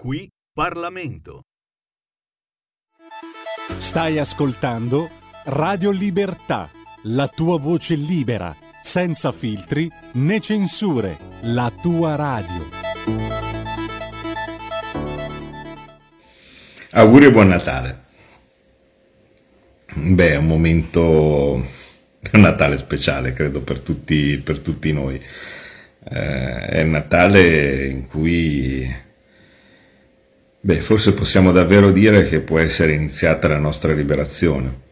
Qui Parlamento. Stai ascoltando Radio Libertà, la tua voce libera, senza filtri né censure, la tua radio. Auguri e buon Natale. Beh, è un momento, un Natale speciale, credo, per tutti, per tutti noi. Eh, è un Natale in cui Beh, forse possiamo davvero dire che può essere iniziata la nostra liberazione.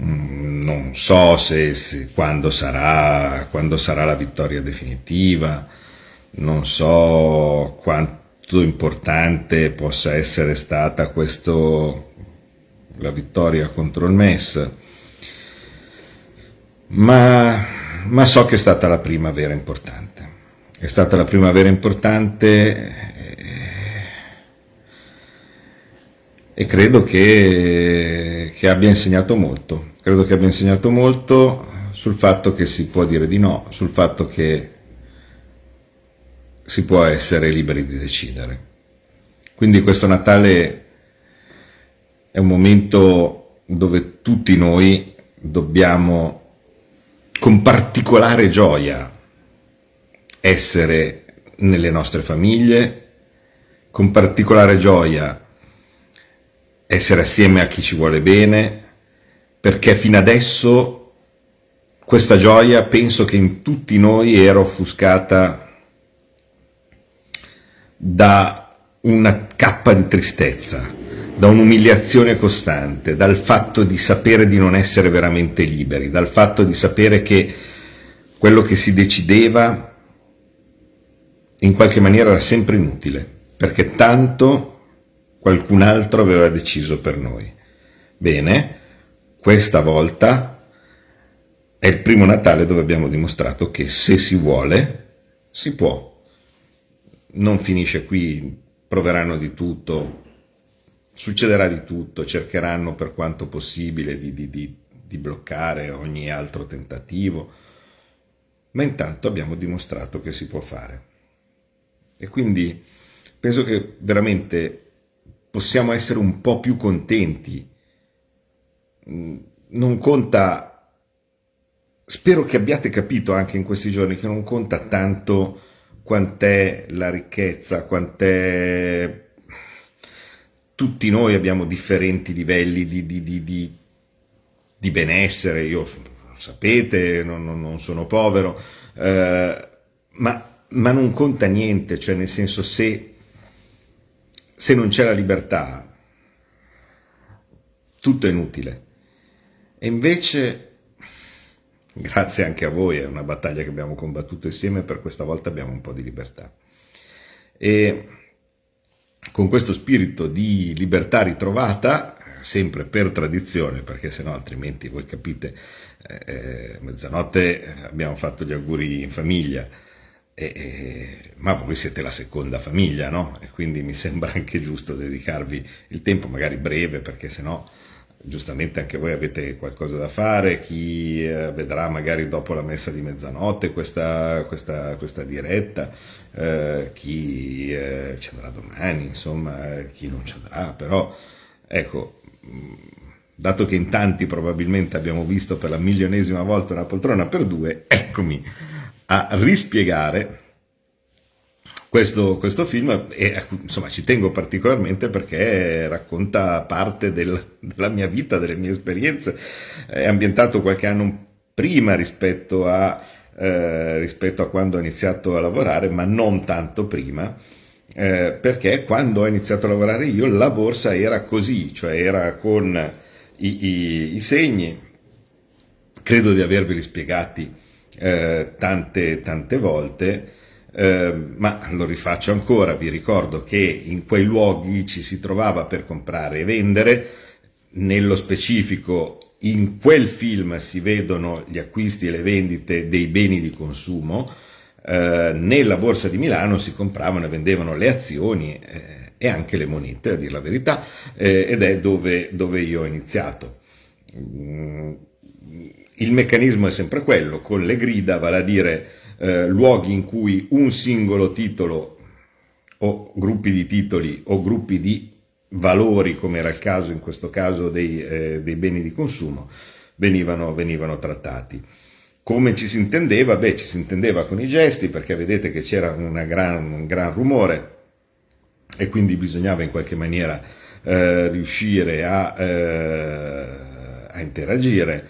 Mm, non so se, se quando, sarà, quando sarà la vittoria definitiva, non so quanto importante possa essere stata questo, la vittoria contro il MES, ma, ma so che è stata la prima vera importante. È stata la prima vera importante e credo che, che, abbia insegnato molto. Credo che abbia insegnato molto sul fatto che si può dire di no, sul fatto che si può essere liberi di decidere. Quindi questo Natale è un momento dove tutti noi dobbiamo con particolare gioia essere nelle nostre famiglie, con particolare gioia essere assieme a chi ci vuole bene, perché fino adesso questa gioia penso che in tutti noi era offuscata da una cappa di tristezza, da un'umiliazione costante, dal fatto di sapere di non essere veramente liberi, dal fatto di sapere che quello che si decideva in qualche maniera era sempre inutile, perché tanto qualcun altro aveva deciso per noi. Bene, questa volta è il primo Natale dove abbiamo dimostrato che se si vuole, si può. Non finisce qui, proveranno di tutto, succederà di tutto, cercheranno per quanto possibile di, di, di, di bloccare ogni altro tentativo, ma intanto abbiamo dimostrato che si può fare. E quindi penso che veramente possiamo essere un po' più contenti. Mm, non conta, spero che abbiate capito anche in questi giorni che non conta tanto quant'è la ricchezza, quant'è... Tutti noi abbiamo differenti livelli di, di, di, di, di benessere, io sapete, non, non sono povero, eh, ma, ma non conta niente, cioè nel senso se se non c'è la libertà, tutto è inutile. E invece, grazie anche a voi, è una battaglia che abbiamo combattuto insieme, per questa volta abbiamo un po' di libertà. E con questo spirito di libertà ritrovata, sempre per tradizione, perché sennò altrimenti voi capite, eh, mezzanotte abbiamo fatto gli auguri in famiglia, e, e, ma voi siete la seconda famiglia, no? E quindi mi sembra anche giusto dedicarvi il tempo, magari breve, perché sennò giustamente anche voi avete qualcosa da fare, chi eh, vedrà magari dopo la messa di mezzanotte questa, questa, questa diretta, eh, chi eh, ci andrà domani, insomma, eh, chi non ci andrà, però ecco, dato che in tanti probabilmente abbiamo visto per la milionesima volta una poltrona per due, eccomi a rispiegare questo, questo, film e insomma ci tengo particolarmente perché racconta parte del, della mia vita, delle mie esperienze, è ambientato qualche anno prima rispetto a, eh, rispetto a quando ho iniziato a lavorare, ma non tanto prima, eh, perché quando ho iniziato a lavorare io la borsa era così, cioè era con i, i, i segni, credo di averveli spiegati eh, tante, tante volte, eh, ma lo rifaccio ancora, vi ricordo che in quei luoghi ci si trovava per comprare e vendere, nello specifico in quel film si vedono gli acquisti e le vendite dei beni di consumo, eh, nella borsa di Milano si compravano e vendevano le azioni eh, e anche le monete, a dire la verità, eh, ed è dove, dove, io ho iniziato. Mm, il meccanismo è sempre quello, con le grida, vale a dire eh, luoghi in cui un singolo titolo o gruppi di titoli o gruppi di valori, come era il caso in questo caso dei, eh, dei beni di consumo, venivano, venivano trattati. Come ci si intendeva? Beh, ci si intendeva con i gesti perché vedete che c'era gran, un gran rumore e quindi bisognava in qualche maniera eh, riuscire a, eh, a interagire.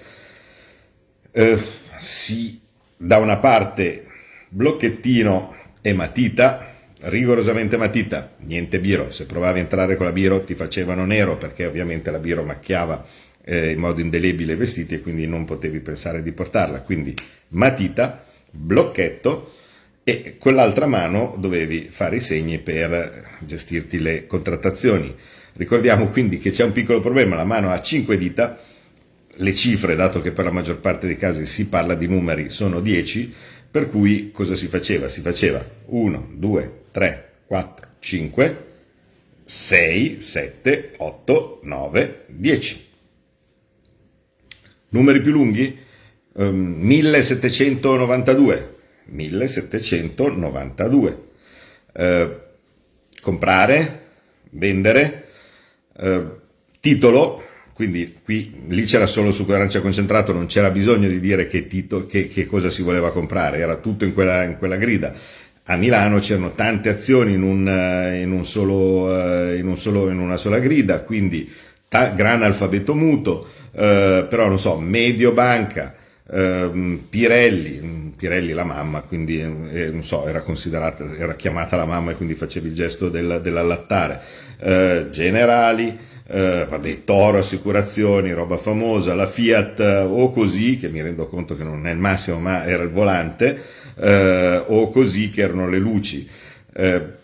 Eh, si, da una parte blocchettino e matita, rigorosamente matita, niente biro, se provavi a entrare con la biro ti facevano nero perché ovviamente la biro macchiava eh, in modo indelebile i vestiti e quindi non potevi pensare di portarla. Quindi matita, blocchetto e con l'altra mano dovevi fare i segni per gestirti le contrattazioni. Ricordiamo quindi che c'è un piccolo problema, la mano ha 5 dita, le cifre, dato che per la maggior parte dei casi si parla di numeri, sono 10, per cui cosa si faceva? Si faceva 1, 2, 3, 4, 5, 6, 7, 8, 9, 10. Numeri più lunghi? Um, 1792. 1792. Uh, comprare, vendere, uh, titolo, quindi qui lì c'era solo succo d'arancia concentrato, non c'era bisogno di dire che, tito, che, che cosa si voleva comprare, era tutto in quella, in quella grida. A Milano c'erano tante azioni in, un, in, un solo, in, un solo, in una sola grida, quindi ta, gran alfabeto muto, eh, però non so, Mediobanca, eh, Pirelli, mm, Pirelli la mamma, quindi eh, non so, era considerata, era chiamata la mamma e quindi facevi il gesto del, dell'allattare, eh, Generali, eh, vabbè, Toro Assicurazioni, roba famosa, la Fiat eh, o così, che mi rendo conto che non è il massimo, ma era il volante, eh, o così che erano le luci. Eh,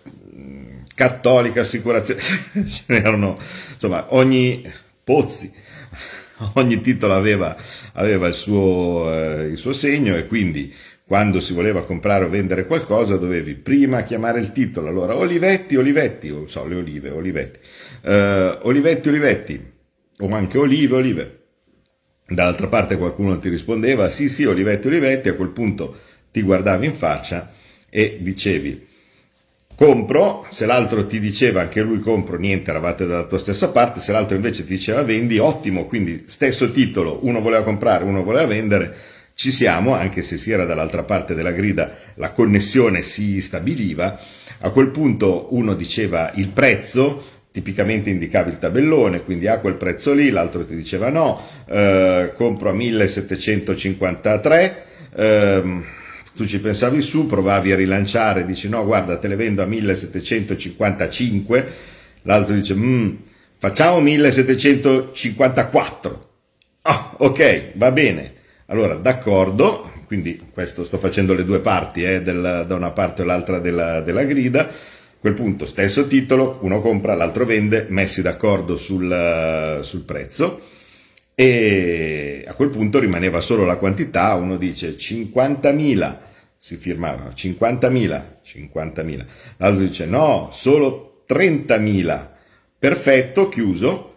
Cattolica Assicurazione, ce n'erano, insomma, ogni Pozzi, ogni titolo aveva, aveva il, suo, eh, il suo segno e quindi quando si voleva comprare o vendere qualcosa dovevi prima chiamare il titolo, allora Olivetti, Olivetti, o so, le olive, Olivetti, uh, Olivetti, Olivetti, o anche Olive, Olive. Dall'altra parte qualcuno ti rispondeva sì, sì, Olivetti, Olivetti, a quel punto ti guardavi in faccia e dicevi compro, se l'altro ti diceva anche lui compro, niente, eravate dalla tua stessa parte, se l'altro invece ti diceva vendi, ottimo, quindi stesso titolo, uno voleva comprare, uno voleva vendere, ci siamo, anche se si era dall'altra parte della grida, la connessione si stabiliva, a quel punto uno diceva il prezzo, tipicamente indicavi il tabellone, quindi a quel prezzo lì, l'altro ti diceva no, eh, compro a 1753, ehm, tu ci pensavi su, provavi a rilanciare, dici no, guarda, te le vendo a 1755, l'altro dice, mm, facciamo 1754. Ah, ok, va bene. Allora, d'accordo, quindi questo sto facendo le due parti, eh, del, da una parte o l'altra della, della grida. A quel punto, stesso titolo, uno compra, l'altro vende, messi d'accordo sul, sul prezzo. E a quel punto rimaneva solo la quantità, uno dice 50.000, si firmava 50.000, 50.000, l'altro dice no, solo 30.000, perfetto, chiuso,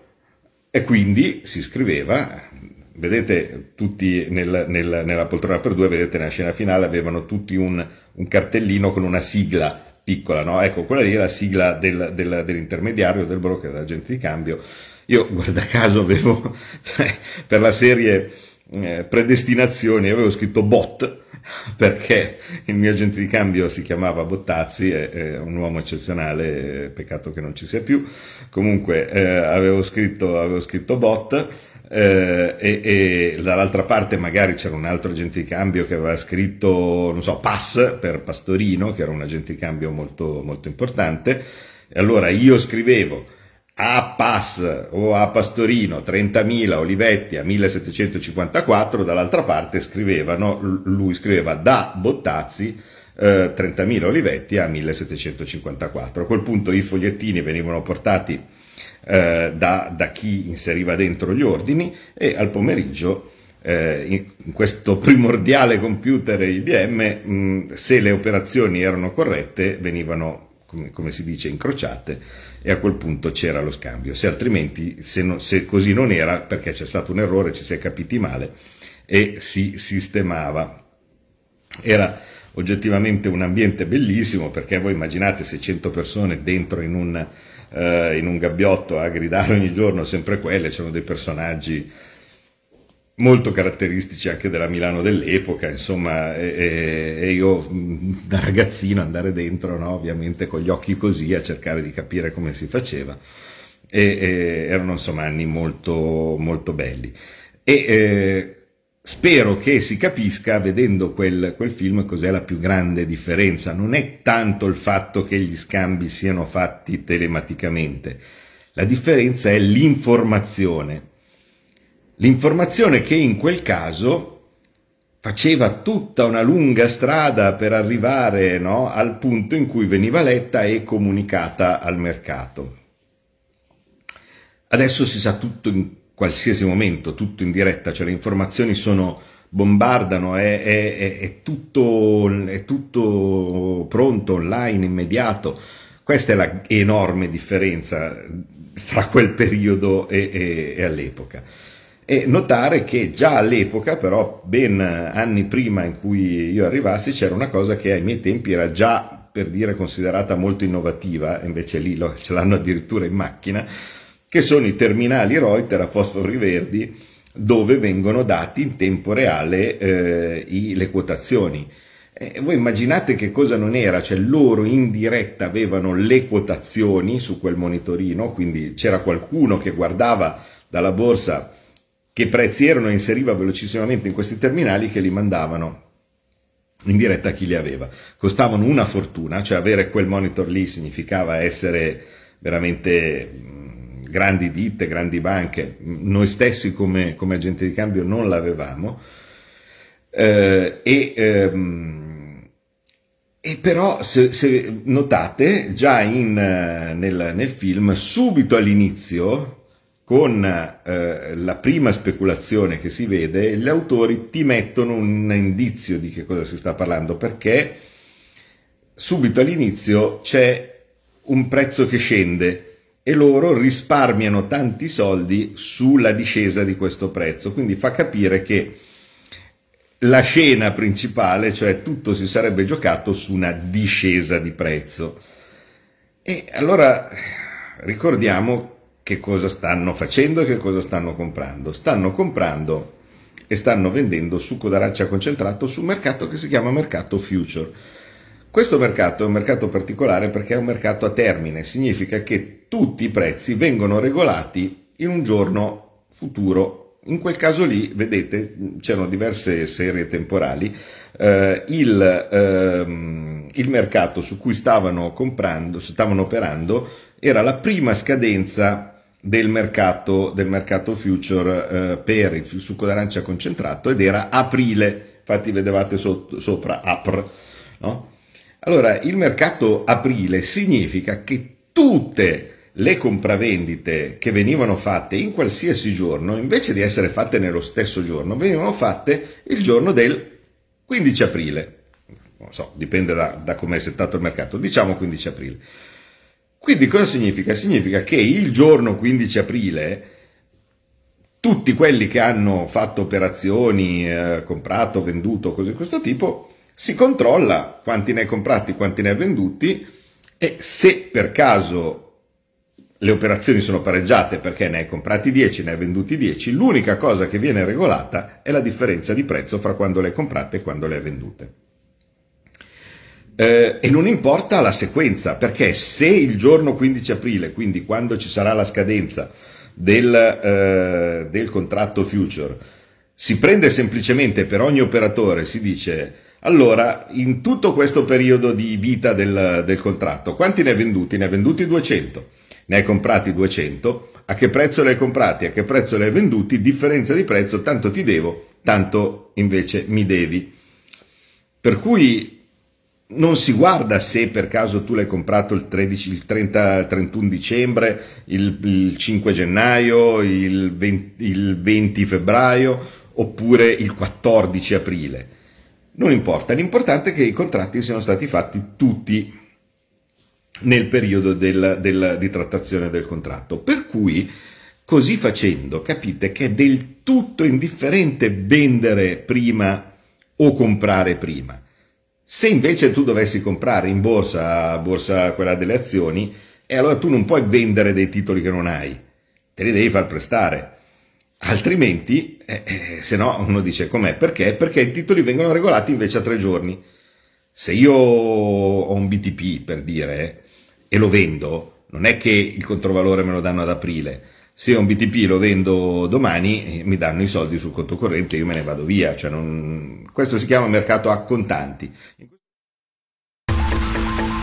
e quindi si scriveva, vedete tutti nel, nel, nella poltrona per due, vedete nella scena finale avevano tutti un, un cartellino con una sigla piccola, no? Ecco, quella lì è la sigla del, del, dell'intermediario, del broker, dell'agente di cambio, io, guarda caso, avevo cioè, per la serie eh, predestinazioni avevo scritto bot perché il mio agente di cambio si chiamava Bottazzi, è, è un uomo eccezionale, peccato che non ci sia più. Comunque eh, avevo, scritto, avevo scritto bot. Eh, e, e, dall'altra parte magari c'era un altro agente di cambio che aveva scritto, non so, Pass per Pastorino, che era un agente di cambio molto, molto importante. E allora io scrivevo a Pass o a Pastorino 30.000 Olivetti a 1754, dall'altra parte scrivevano, lui scriveva da Bottazzi eh, 30.000 Olivetti a 1754. A quel punto i fogliettini venivano portati eh, da, da, chi inseriva dentro gli ordini e al pomeriggio eh, in questo primordiale computer IBM, mh, se le operazioni erano corrette, venivano come, si dice, incrociate e a quel punto c'era lo scambio. Se altrimenti, se, no, se così non era, perché c'è stato un errore, ci si è capiti male e si sistemava. Era oggettivamente un ambiente bellissimo perché voi immaginate 600 persone dentro in un, eh, in un gabbiotto a gridare ogni giorno sempre quelle, c'erano dei personaggi molto caratteristici anche della Milano dell'epoca, insomma, e, e io da ragazzino andare dentro, no, ovviamente con gli occhi così, a cercare di capire come si faceva, e, e erano insomma anni molto, molto belli. E eh, spero che si capisca vedendo quel, quel film cos'è la più grande differenza. Non è tanto il fatto che gli scambi siano fatti telematicamente, la differenza è l'informazione L'informazione che in quel caso faceva tutta una lunga strada per arrivare no, al punto in cui veniva letta e comunicata al mercato. Adesso si sa tutto in qualsiasi momento, tutto in diretta, cioè le informazioni sono bombardano, è, è, è, tutto, è tutto pronto, online, immediato. Questa è la enorme differenza fra quel periodo e, e, e all'epoca e notare che già all'epoca, però ben anni prima in cui io arrivassi, c'era una cosa che ai miei tempi era già per dire considerata molto innovativa, invece lì lo, ce l'hanno addirittura in macchina, che sono i terminali Reuter a fosfori verdi dove vengono dati in tempo reale eh, i, le quotazioni. E voi immaginate che cosa non era, cioè loro in diretta avevano le quotazioni su quel monitorino, quindi c'era qualcuno che guardava dalla borsa che prezzi erano e inseriva velocissimamente in questi terminali che li mandavano in diretta a chi li aveva. Costavano una fortuna, cioè avere quel monitor lì significava essere veramente grandi ditte, grandi banche. Noi stessi come, come agenti di cambio non l'avevamo. Eh, e, ehm, e, però, se, se, notate, già in, nel, nel film, subito all'inizio, con eh, la prima speculazione che si vede, gli autori ti mettono un indizio di che cosa si sta parlando, perché subito all'inizio c'è un prezzo che scende e loro risparmiano tanti soldi sulla discesa di questo prezzo, quindi fa capire che la scena principale, cioè tutto si sarebbe giocato su una discesa di prezzo. E allora ricordiamo che cosa stanno facendo e che cosa stanno comprando. Stanno comprando e stanno vendendo succo d'arancia concentrato su un mercato che si chiama mercato future. Questo mercato è un mercato particolare perché è un mercato a termine, significa che tutti i prezzi vengono regolati in un giorno futuro. In quel caso lì, vedete, c'erano diverse serie temporali, eh, il, ehm, il mercato su cui stavano comprando, stavano operando, era la prima scadenza del mercato, del mercato future eh, per il succo d'arancia concentrato ed era aprile, infatti vedevate sotto, sopra apr. No? Allora, il mercato aprile significa che tutte le compravendite che venivano fatte in qualsiasi giorno, invece di essere fatte nello stesso giorno, venivano fatte il giorno del 15 aprile. Non so, dipende da, da come è settato il mercato, diciamo 15 aprile. Quindi cosa significa? Significa che il giorno 15 aprile tutti quelli che hanno fatto operazioni, eh, comprato, venduto, cose di questo tipo, si controlla quanti ne hai comprati, quanti ne hai venduti e se per caso le operazioni sono pareggiate perché ne hai comprati 10, ne hai venduti 10, l'unica cosa che viene regolata è la differenza di prezzo fra quando le hai comprate e quando le hai vendute. Eh, e non importa la sequenza, perché se il giorno 15 aprile, quindi quando ci sarà la scadenza del, eh, del contratto future, si prende semplicemente per ogni operatore, si dice allora, in tutto questo periodo di vita del, del, contratto, quanti ne hai venduti? Ne hai venduti 200, ne hai comprati 200, a che prezzo li hai comprati, a che prezzo li hai venduti, differenza di prezzo, tanto ti devo, tanto invece mi devi. Per cui non si guarda se per caso tu l'hai comprato il, 13, il 30, 31 dicembre, il, il 5 gennaio, il 20, il 20, febbraio oppure il 14 aprile. Non importa, l'importante è che i contratti siano stati fatti tutti nel periodo del, del, di trattazione del contratto. Per cui, così facendo, capite che è del tutto indifferente vendere prima o comprare prima Se invece tu dovessi comprare in borsa, borsa quella delle azioni, e allora tu non puoi vendere dei titoli che non hai, te li devi far prestare. Altrimenti, eh, eh, se no uno dice com'è? Perché? Perché i titoli vengono regolati invece a tre giorni. Se io ho un BTP, per dire, e lo vendo, non è che il controvalore me lo danno ad aprile. Se ho un BTP lo vendo domani, eh, mi danno i soldi sul conto corrente e io me ne vado via. Cioè non... Questo si chiama mercato a contanti.